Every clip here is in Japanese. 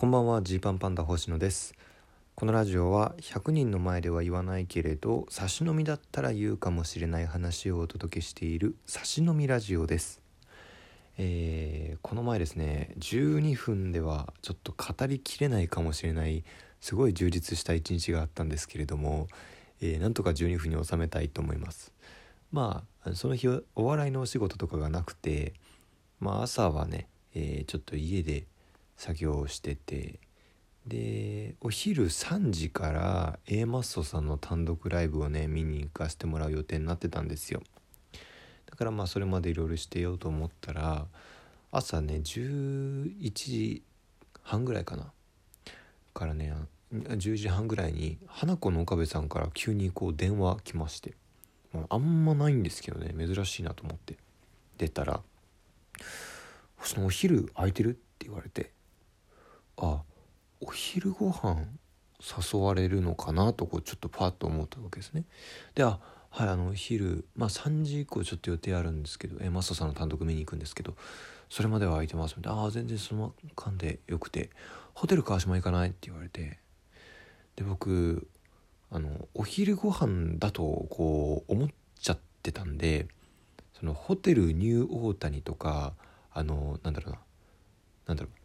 こんばんはジーパンパンダ星野です。このラジオは100人の前では言わないけれど差し飲みだったら言うかもしれない話をお届けしている差し飲みラジオです。えー、この前ですね12分ではちょっと語りきれないかもしれないすごい充実した一日があったんですけれども、えー、なんとか12分に収めたいと思います。まあその日はお笑いのお仕事とかがなくてまあ朝はね、えー、ちょっと家で作業をしてて。でお昼3時から A マッソさんの単独ライブをね見に行かせてもらう予定になってたんですよ。だからまあそれまでいろいろしてようと思ったら朝ね11時半ぐらいかな。からね10時半ぐらいに花子の岡部さんから急にこう電話来まして、まあ、あんまないんですけどね珍しいなと思って。出たら「そのお昼空いてる?」って言われて。あお昼ご飯誘われるのかなとこうちょっとパッと思ったわけですね。であはいあの昼まあ3時以降ちょっと予定あるんですけどえマスターさんの単独見に行くんですけどそれまでは空いてますみたいなああ全然その間でよくてホテル川島行かないって言われてで僕あのお昼ご飯だとこう思っちゃってたんでそのホテルニューオータニとかあのなんだろうななんだろう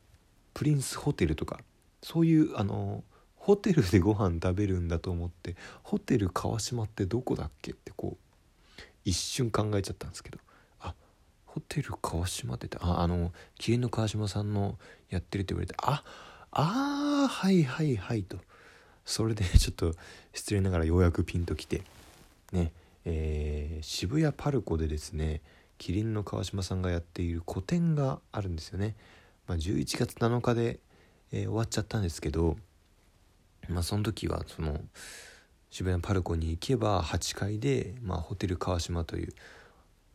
プリンスホテルとかそういうあのホテルでご飯食べるんだと思ってホテル川島ってどこだっけってこう一瞬考えちゃったんですけどあホテル川島ってああのキリンの川島さんのやってるって言われてああはいはいはいと。それで ちょっと失礼ながらようやくピンときてねえー、渋谷パルコでですねキリンの川島さんがやっている個展があるんですよね。まあ、11月7日で、えー、終わっちゃったんですけど、まあ、その時はその渋谷のパルコに行けば8階で、まあ、ホテル川島という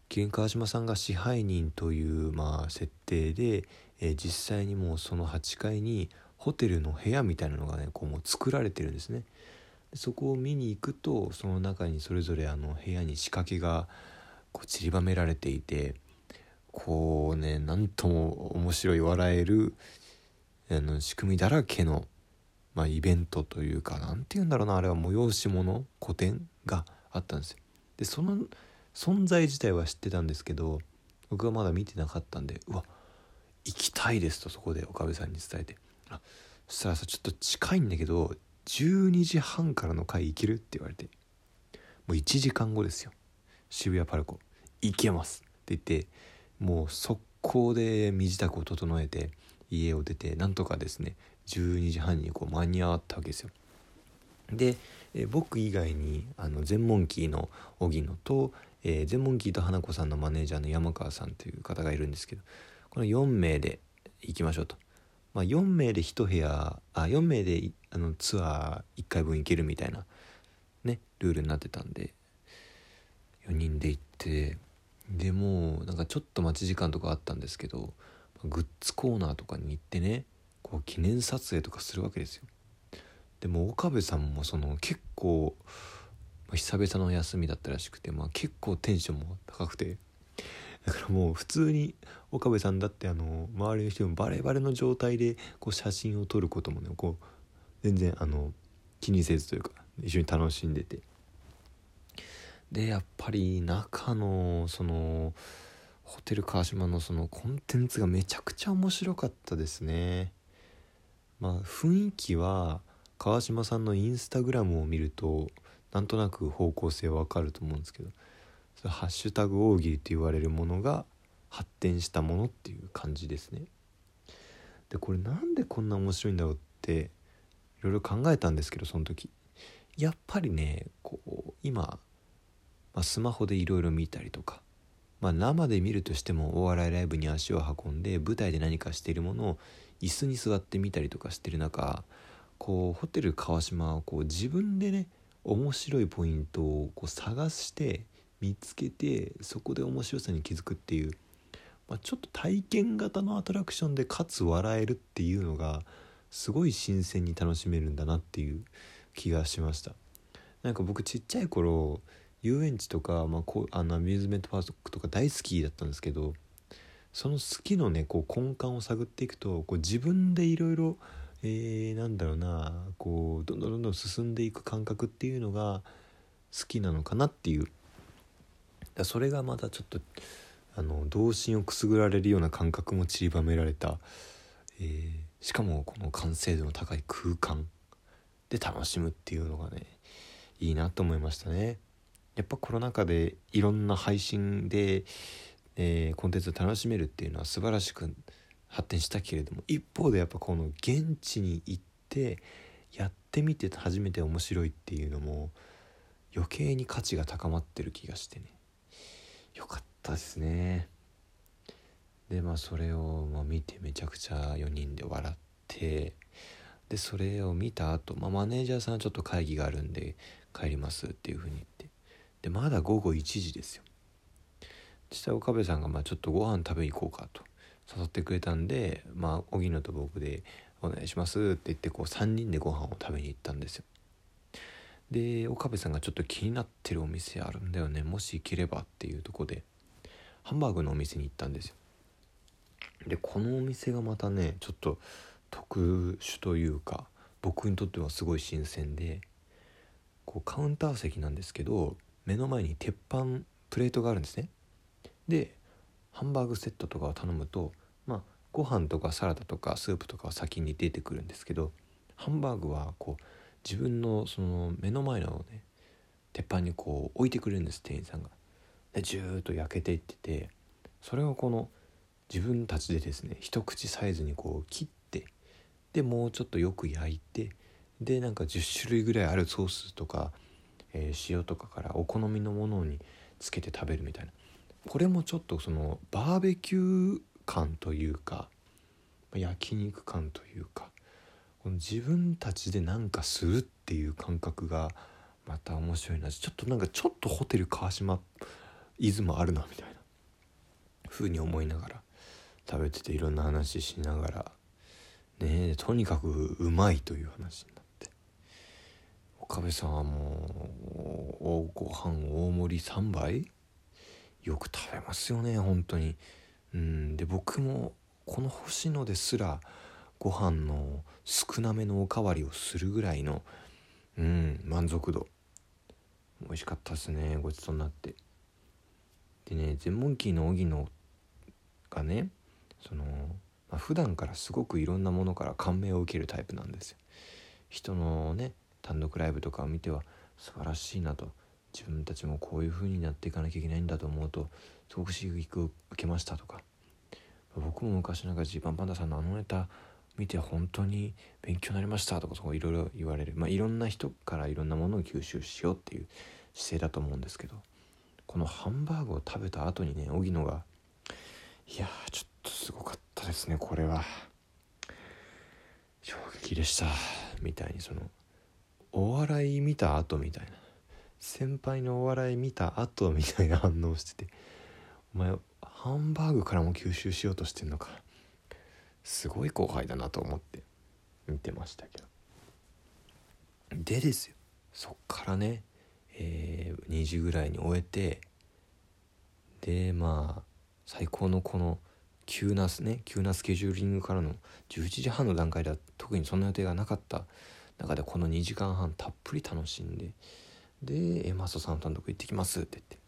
キリン川島さんが支配人という、まあ、設定で、えー、実際にもうその8階にホテルの部屋みたいなのがねこうもう作られてるんですね。そこを見に行くとその中にそれぞれあの部屋に仕掛けがこう散りばめられていてこうねなんとも面白い笑えるあの仕組みだらけの、まあ、イベントというか何て言うんだろうなあれは催し物古典があったんですよ。でその存在自体は知ってたんですけど僕はまだ見てなかったんでうわ行きたいですとそこで岡部さんに伝えて。あそしたらさちょっと近いんだけど12時半からの回行けるって言われて。もう1時間後ですよ。渋谷パルコ。行けます。って言ってもう速攻で身支度を整えて家を出てなんとかですね12時半にこう間に合ったわけですよ。で、え僕以外にあの全問キーの荻野と、えー、全問キーと花子さんのマネージャーの山川さんという方がいるんですけどこの4名で行きましょうと。まあ、4名で1部屋あ4名であのツアー1回分行けるみたいなねルールになってたんで4人で行ってでもなんかちょっと待ち時間とかあったんですけどグッズコーナーとかに行ってねこう記念撮影とかするわけですよ。でも岡部さんもその結構、まあ、久々の休みだったらしくて、まあ、結構テンションも高くてだからもう普通に岡部さんだってあの周りの人もバレバレの状態でこう写真を撮ることもねこう全然あの気にせずというか一緒に楽しんでて。でやっぱり中のそのホテル川島のそのコンテンツがめちゃくちゃ面白かったですね。まあ雰囲気は川島さんのインスタグラムを見るとなんとなく方向性わかると思うんですけど「ハッシュタグ大喜利」って言われるものが発展したものっていう感じですね。でこれなんでこんな面白いんだろうっていろいろ考えたんですけどその時。やっぱりねこう今まあ、スマホでいろいろ見たりとか、まあ、生で見るとしてもお笑いライブに足を運んで舞台で何かしているものを椅子に座って見たりとかしてる中こうホテル川島はこう自分でね面白いポイントをこう探して見つけてそこで面白さに気づくっていう、まあ、ちょっと体験型のアトラクションでかつ笑えるっていうのがすごい新鮮に楽しめるんだなっていう気がしました。なんか僕ちっちゃい頃遊園地とか、まあ、こうあのアミューズメントパークとか大好きだったんですけどその好きのねこう根幹を探っていくとこう自分でいろいろえー、なんだろうなこうどんどんどんどん進んでいく感覚っていうのが好きなのかなっていうだそれがまたちょっとあの童心をくすぐられるような感覚も散りばめられた、えー、しかもこの完成度の高い空間で楽しむっていうのがねいいなと思いましたね。やっぱコロナ禍でいろんな配信で、えー、コンテンツを楽しめるっていうのは素晴らしく発展したけれども一方でやっぱこの現地に行ってやってみて初めて面白いっていうのも余計に価値が高まってる気がしてね。よかったですね。でまあそれをまあ見てめちゃくちゃ4人で笑ってでそれを見た後、まあマネージャーさんはちょっと会議があるんで帰りますっていうふうに言ってでまだ午後1時ですよ。そしたら岡部さんがまあちょっとご飯食べに行こうかと。誘ってくれたんでまあ荻野と僕で「お願いします」って言ってこう3人でご飯を食べに行ったんですよ。で岡部さんがちょっと気になってるお店あるんだよね。もし行ければっていうとこでハンバーグのお店に行ったんですよ。でこのお店がまたねちょっと特殊というか僕にとってはすごい新鮮でこうカウンター席なんですけど目の前に鉄板プレートがあるんですねでハンバーグセットとかを頼むとまあご飯とかサラダとかスープとかは先に出てくるんですけどハンバーグはこう自分のその目の前のね鉄板にこう置いてくれるんです店員さんが。でジューッと焼けていっててそれをこの自分たちでですね一口サイズにこう切ってでもうちょっとよく焼いてでなんか10種類ぐらいあるソースとか、えー、塩とかからお好みのものにつけて食べるみたいな。これもちょっとそのバーベキュー感というか焼肉感というかこの自分たちで何かするっていう感覚がまた面白いな。ちょっとなんかちょっとホテル川島イズムあるなみたいな風に思いながら食べてていろんな話しながらねとにかくうまいという話。に岡部さんはもうご飯大盛り3杯？よく食べますよね本当に。うんで僕もこの星野ですらご飯の少なめのおかわりをするぐらいのうん満足度。美味しかったですねごちそうになって。でね全問キーの荻野がねその、まあ、普段からすごくいろんなものから感銘を受けるタイプなんですよ。人のね単独ライブとかを見ては素晴らしいなと。自分たちもこういう風になっていかなきゃいけないんだと思うとすごく刺激を受けましたとか。僕も昔なんかジーパンパンダさんのあのネタ見て本当に勉強になりましたとかそういろいろ言われる。まあいろんな人からいろんなものを吸収しようっていう姿勢だと思うんですけど。このハンバーグを食べた後にね荻野が「いやちょっとすごかったですねこれは。衝撃でした」みたいにそのお笑い見た後みたいな。先輩のお笑い見た後みたいな反応してて。お前ハンバーグからも吸収しようとしてんのか。すごい後輩だなと思って。見てましたけど。でですよ。そっからね、えー、2時ぐらいに終えて。でまあ最高のこの急なね。急なスケジューリングからの11時半の段階では特にそんな予定がなかった中でこの2時間半たっぷり楽しんでで「マストさん単独行ってきます」って言って、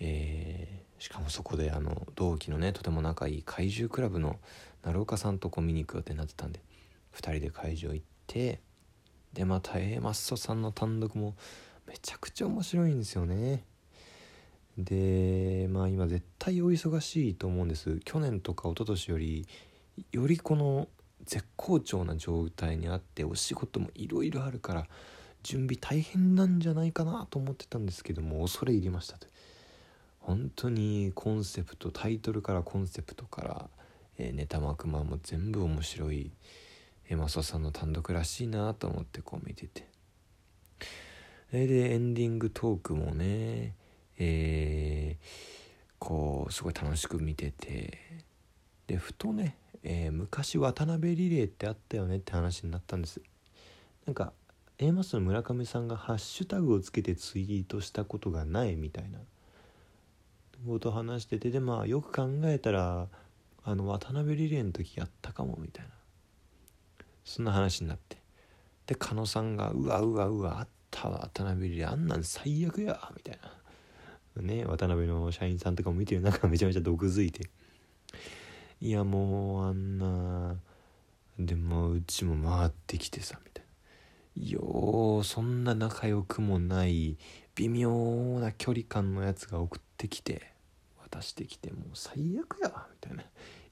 えー、しかもそこであの同期のねとても仲いい怪獣クラブの鳴岡さんとこ見に行く予定になってたんで2人で会場行ってでまた A マッソさんの単独もめちゃくちゃ面白いんですよね。でまあ今絶対お忙しいと思うんです。去年とか一昨年よりよりこの絶好調な状態にあってお仕事もいろいろあるから準備大変なんじゃないかなと思ってたんですけども恐れ入りましたと。本当にコンセプトタイトルからコンセプトから、えー、ネタ幕間も全部面白いえマソさんの単独らしいなと思ってこう見てて。えでエンディングトークもねえー、こうすごい楽しく見てて。でふとね、えー、昔渡辺リレーってあったよねって話になったんです。なんか A マスの村上さんがハッシュタグをつけてツイートしたことがないみたいな。こと話しててでまあよく考えたらあの渡辺リレーの時やったかもみたいな。そんな話になって。で狩野さんが「うわうわうわあったわ渡辺リレーあんなん最悪や」みたいな。ね渡辺の社員さんとかも見てる中めちゃめちゃ毒づいて。いやもうあんなでもうちも回ってきてさみたいな。ようそんな仲良くもない微妙な距離感のやつが送ってきて渡してきてもう最悪やみたいな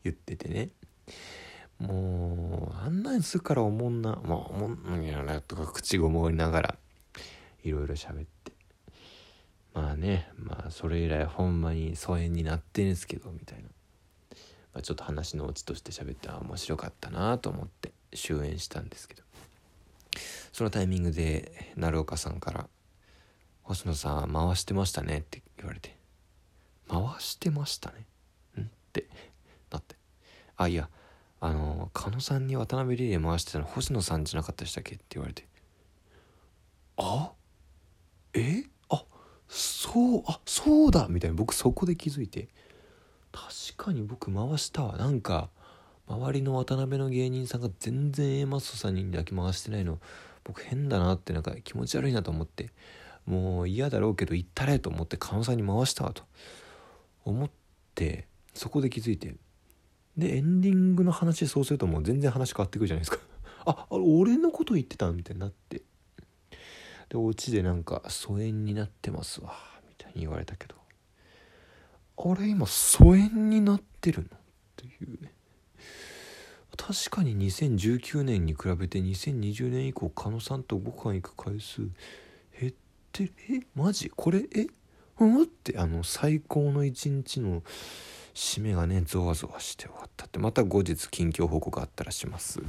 言っててね。もうあんなにするからおもんなまあおもんなやなとか口ごもりながらいろいろ喋って。まあねまあそれ以来ほんまに疎遠になってんすけどみたいな、まあ、ちょっと話のオチとして喋って面白かったなと思って終演したんですけど。そのタイミングで鳴岡さんから星野さん回してましたねって言われて。回してましたね？ん？ってなって。あいやあの狩野さんに渡辺リレー回してたの星野さんじゃなかったでしたっけって言われて。あ？え？あそうあそうだ！みたいな僕そこで気づいて。確かに僕回したわ。なんか周りの渡辺の芸人さんが全然 A マッソさんにだけ回してないの僕変だなってなんか気持ち悪いなと思ってもう嫌だろうけど行ったれと思って狩野さんに回したわと。思ってそこで気づいてでエンディングの話そうするともう全然話変わってくるじゃないですか。ああ俺のこと言ってたみたいになって。でオチでなんか疎遠になってますわみたいに言われたけど。あれ今疎遠になってるの？っていう。ね確かに2019年に比べて2020年以降狩野さんとご飯行く回数減ってる。えマジ？これ？え？うんって。あの最高の一日の締めがねゾワゾワして終わったって。また後日近況報告あったらします。